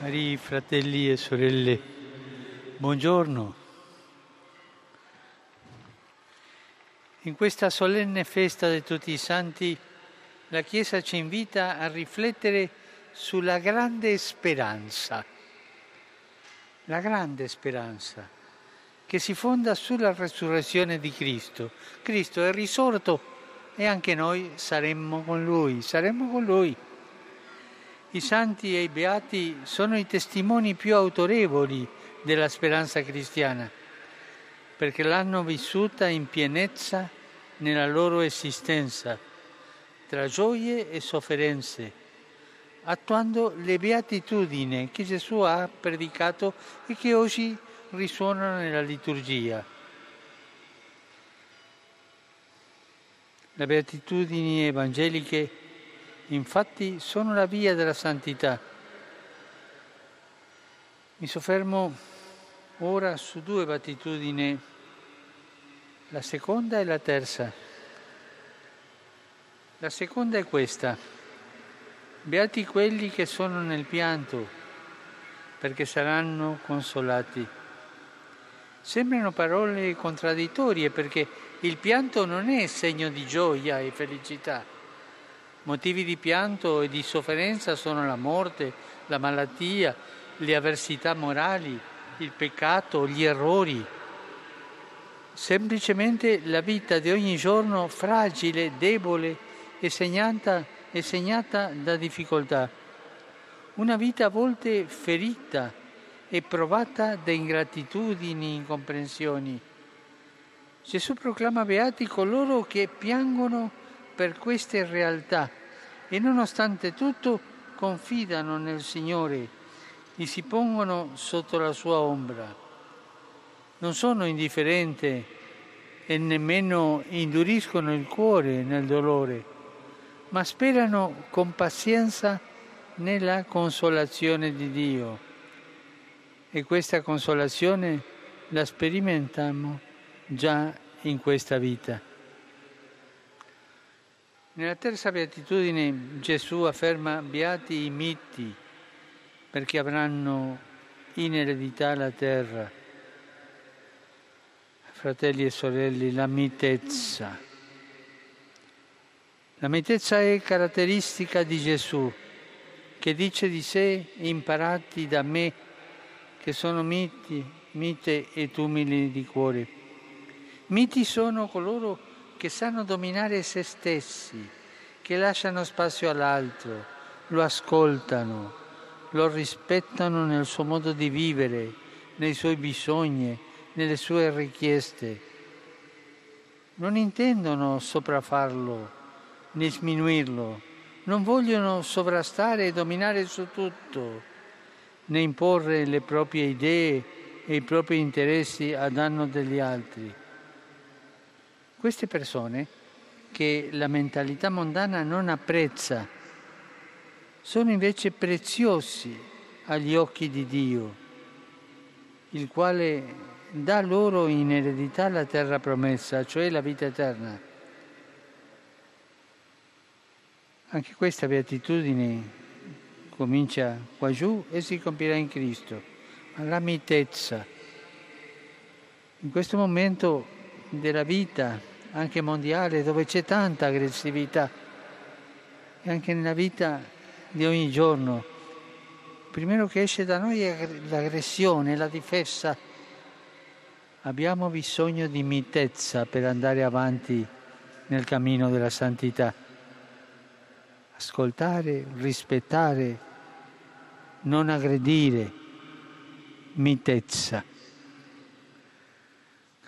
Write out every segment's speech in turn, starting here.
Cari fratelli e sorelle, buongiorno. In questa solenne festa di tutti i santi, la Chiesa ci invita a riflettere sulla grande speranza, la grande speranza che si fonda sulla resurrezione di Cristo. Cristo è risorto e anche noi saremmo con Lui, saremmo con Lui. I santi e i beati sono i testimoni più autorevoli della speranza cristiana, perché l'hanno vissuta in pienezza nella loro esistenza, tra gioie e sofferenze, attuando le beatitudini che Gesù ha predicato e che oggi risuonano nella liturgia. Le beatitudini evangeliche infatti sono la via della santità. Mi soffermo ora su due beatitudini, la seconda e la terza. La seconda è questa. Beati quelli che sono nel pianto, perché saranno consolati. Sembrano parole contraddittorie perché il pianto non è segno di gioia e felicità Motivi di pianto e di sofferenza sono la morte, la malattia, le avversità morali, il peccato, gli errori. Semplicemente la vita di ogni giorno fragile, debole e segnata, è segnata da difficoltà. Una vita a volte ferita e provata da ingratitudini, incomprensioni. Gesù proclama beati coloro che piangono per queste realtà e nonostante tutto confidano nel Signore e si pongono sotto la sua ombra. Non sono indifferenti e nemmeno induriscono il cuore nel dolore, ma sperano con pazienza nella consolazione di Dio. E questa consolazione la sperimentiamo già in questa vita. Nella terza beatitudine Gesù afferma beati i miti perché avranno in eredità la terra. Fratelli e sorelle, la mitezza. La mitezza è caratteristica di Gesù che dice di sé imparati da me che sono miti, mite e umili di cuore. Miti sono coloro che che sanno dominare se stessi, che lasciano spazio all'altro, lo ascoltano, lo rispettano nel suo modo di vivere, nei suoi bisogni, nelle sue richieste. Non intendono sopraffarlo né sminuirlo, non vogliono sovrastare e dominare su tutto, né imporre le proprie idee e i propri interessi a danno degli altri queste persone che la mentalità mondana non apprezza sono invece preziosi agli occhi di Dio, il quale dà loro in eredità la terra promessa, cioè la vita eterna. Anche questa beatitudine comincia qua giù e si compirà in Cristo, la mitezza. In questo momento della vita, anche mondiale, dove c'è tanta aggressività, e anche nella vita di ogni giorno. Il primo che esce da noi è l'aggressione, la difesa. Abbiamo bisogno di mitezza per andare avanti nel cammino della santità. Ascoltare, rispettare, non aggredire, mitezza.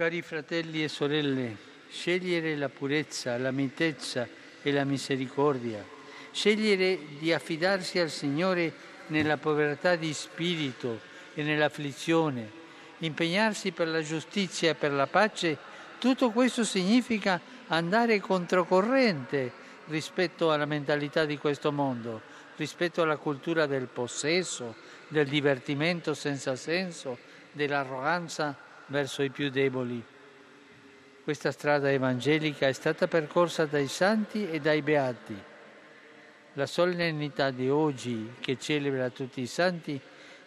Cari fratelli e sorelle, scegliere la purezza, la mitezza e la misericordia, scegliere di affidarsi al Signore nella povertà di spirito e nell'afflizione, impegnarsi per la giustizia e per la pace, tutto questo significa andare controcorrente rispetto alla mentalità di questo mondo, rispetto alla cultura del possesso, del divertimento senza senso, dell'arroganza verso i più deboli. Questa strada evangelica è stata percorsa dai santi e dai beati. La solennità di oggi, che celebra tutti i santi,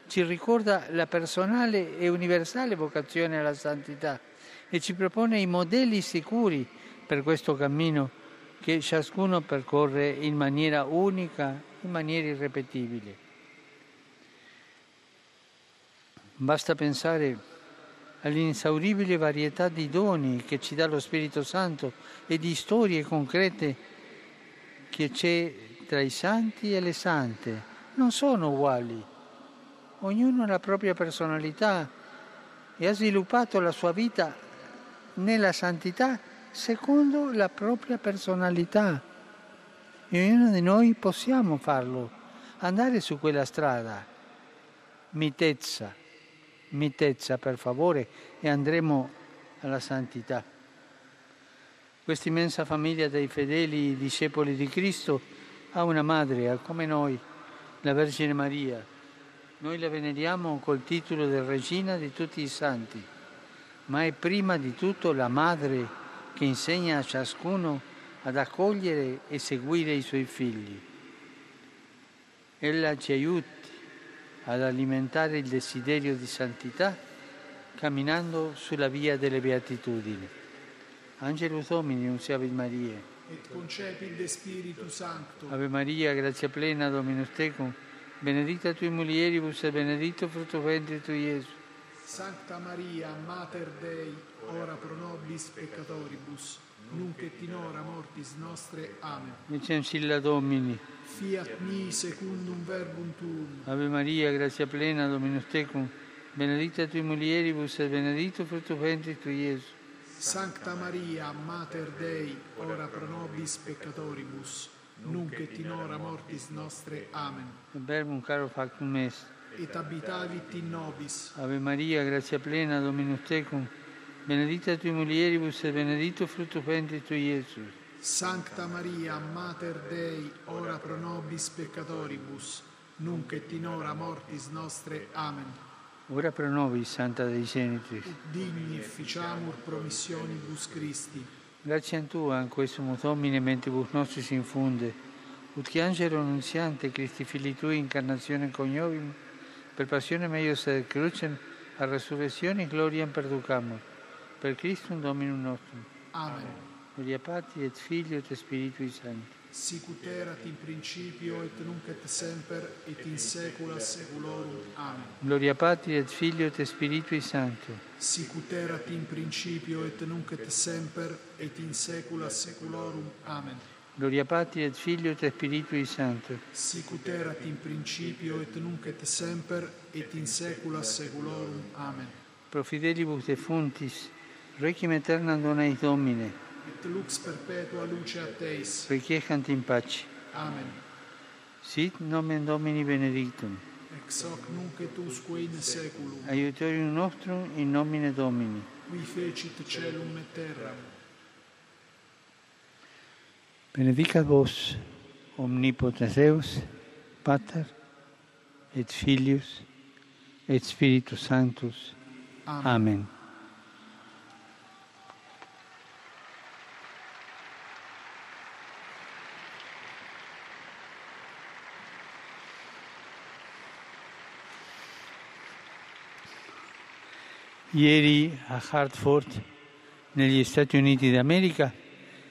ci ricorda la personale e universale vocazione alla santità e ci propone i modelli sicuri per questo cammino che ciascuno percorre in maniera unica, in maniera irrepetibile. Basta pensare all'insauribile varietà di doni che ci dà lo Spirito Santo e di storie concrete che c'è tra i santi e le sante. Non sono uguali, ognuno ha la propria personalità e ha sviluppato la sua vita nella santità secondo la propria personalità. E ognuno di noi possiamo farlo, andare su quella strada. Mitezza, mitezza per favore e andremo alla santità. Questa immensa famiglia dei fedeli discepoli di Cristo ha una madre, come noi, la Vergine Maria. Noi la veneriamo col titolo di Regina di tutti i santi ma è prima di tutto la madre che insegna a ciascuno ad accogliere e seguire i suoi figli. Ella ci aiuti ad alimentare il desiderio di santità camminando sulla via delle beatitudini. Angelus Domini, Unziavit Maria. Et concepit de Spiritu Sancto. Ave Maria, grazia plena, Dominus tecum, benedicta tui mulieribus e benedetto frutto ventris tui, Gesù. Sancta Maria, Mater Dei, ora pro nobis peccatoribus, nunc et in hora mortis nostre. Amen. Licencilla Domini. Fiat mi secundum verbum tuum. Ave Maria, grazia plena, Dominus tecum, benedicta tui mulieribus et benedictus fructus ventris tui, Gesù. Sancta Maria, Mater Dei, ora pro nobis peccatoribus, nunc et in hora mortis nostre. Amen. Verbum caro factum est. Et abitavit in nobis. Ave Maria, grazia plena, Dominus tecum, benedicta tui mulieribus et benedictus fructus ventris tui, Gesù. Sancta Maria, Mater Dei, ora pro nobis peccatoribus, nunc et in hora mortis nostre. Amen. Ora pro nobis, Santa Dei Genitrix. Digni efficiamur promissionibus Christi. Grazie a Tua, in questo Domine, mentibus nostris infunde, ut che angelo annunziante, Cristi fili Tui, incarnazione coniovim, per passione meius et crucem, a resurrezione gloriam perducamur. Per Christum Dominum nostrum. Amen. Gloria Patri et Filio et Spiritui Sancti. Sicut erat in principio et nunc et semper et in saecula saeculorum. Amen. Gloria Patri et Filio et Spiritui Sancto. Sicut erat in principio et nunc et semper et in saecula saeculorum. Amen. Gloria Patri et Filio et Spiritui Sancto. Sicut erat in principio et nunc et semper et in saecula saeculorum. Amen. Pro fidelibus defuntis, Requiem aeternam dona eis Domine. Et lux perpetua luce a Teis. Requiescant in pace. Amen. Sit nomen Domini benedictum. Ex hoc nunc et usque in saeculum. Aiutorium nostrum in nomine Domini. Qui fecit celum et terram. Benedicat vos omnipotens Deus, Pater et Filius et Spiritus Sanctus. Amen. Amen. Ieri a Hartford, negli Stati Uniti d'America,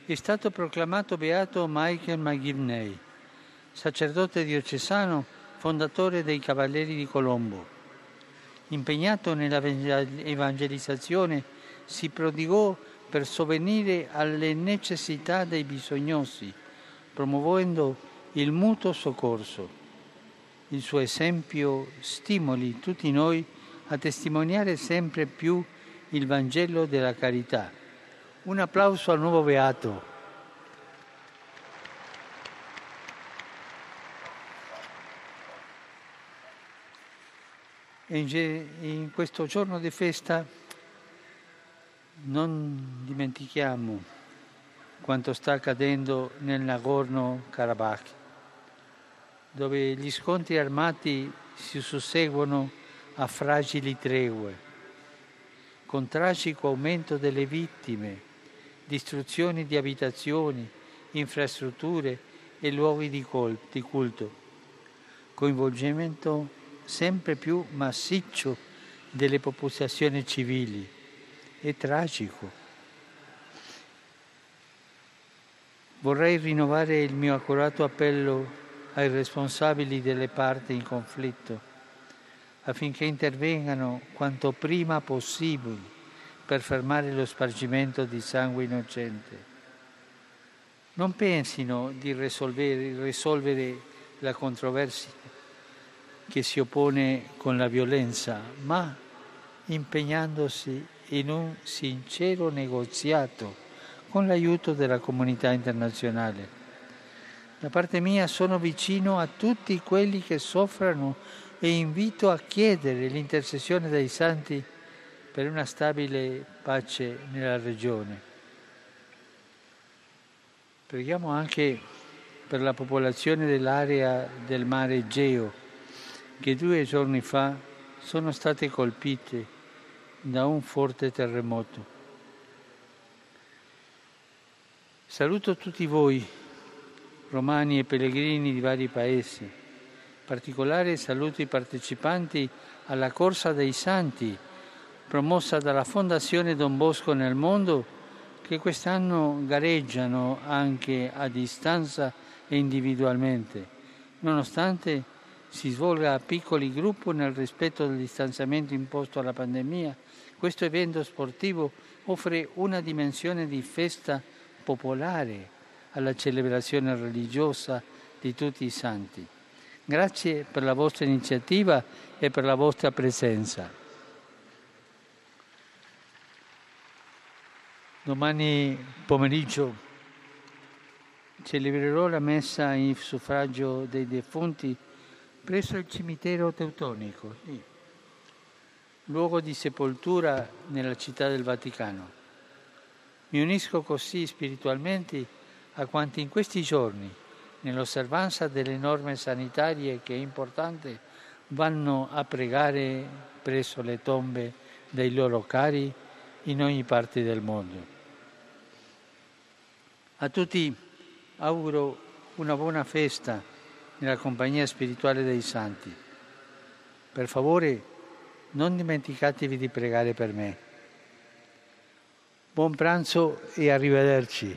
è stato proclamato beato Michael McGivney, sacerdote diocesano, fondatore dei Cavalieri di Colombo. Impegnato nella evangelizzazione, si prodigò per sovvenire alle necessità dei bisognosi, promuovendo il mutuo soccorso. Il suo esempio stimoli tutti noi a testimoniare sempre più il Vangelo della carità. Un applauso al nuovo beato. In questo giorno di festa non dimentichiamo quanto sta accadendo nel Nagorno-Karabakh, dove gli scontri armati si susseguono a fragili tregue, con tragico aumento delle vittime, distruzioni di abitazioni, infrastrutture e luoghi di culto, coinvolgimento sempre più massiccio delle popolazioni civili. È tragico. Vorrei rinnovare il mio accurato appello ai responsabili delle parti in conflitto affinché intervengano quanto prima possibile per fermare lo spargimento di sangue innocente. Non pensino di risolvere, risolvere la controversia che si oppone con la violenza, ma impegnandosi in un sincero negoziato con l'aiuto della comunità internazionale. Da parte mia sono vicino a tutti quelli che soffrono e invito a chiedere l'intercessione dei santi per una stabile pace nella regione. Preghiamo anche per la popolazione dell'area del mare Egeo che due giorni fa sono state colpite da un forte terremoto. Saluto tutti voi, romani e pellegrini di vari paesi particolare saluto i partecipanti alla Corsa dei Santi, promossa dalla Fondazione Don Bosco nel mondo, che quest'anno gareggiano anche a distanza e individualmente, nonostante si svolga a piccoli gruppi nel rispetto del distanziamento imposto alla pandemia, questo evento sportivo offre una dimensione di festa popolare alla celebrazione religiosa di tutti i santi. Grazie per la vostra iniziativa e per la vostra presenza. Domani pomeriggio celebrerò la messa in suffragio dei defunti presso il cimitero teutonico, luogo di sepoltura nella città del Vaticano. Mi unisco così spiritualmente a quanti in questi giorni nell'osservanza delle norme sanitarie che è importante, vanno a pregare presso le tombe dei loro cari in ogni parte del mondo. A tutti auguro una buona festa nella compagnia spirituale dei santi. Per favore non dimenticatevi di pregare per me. Buon pranzo e arrivederci.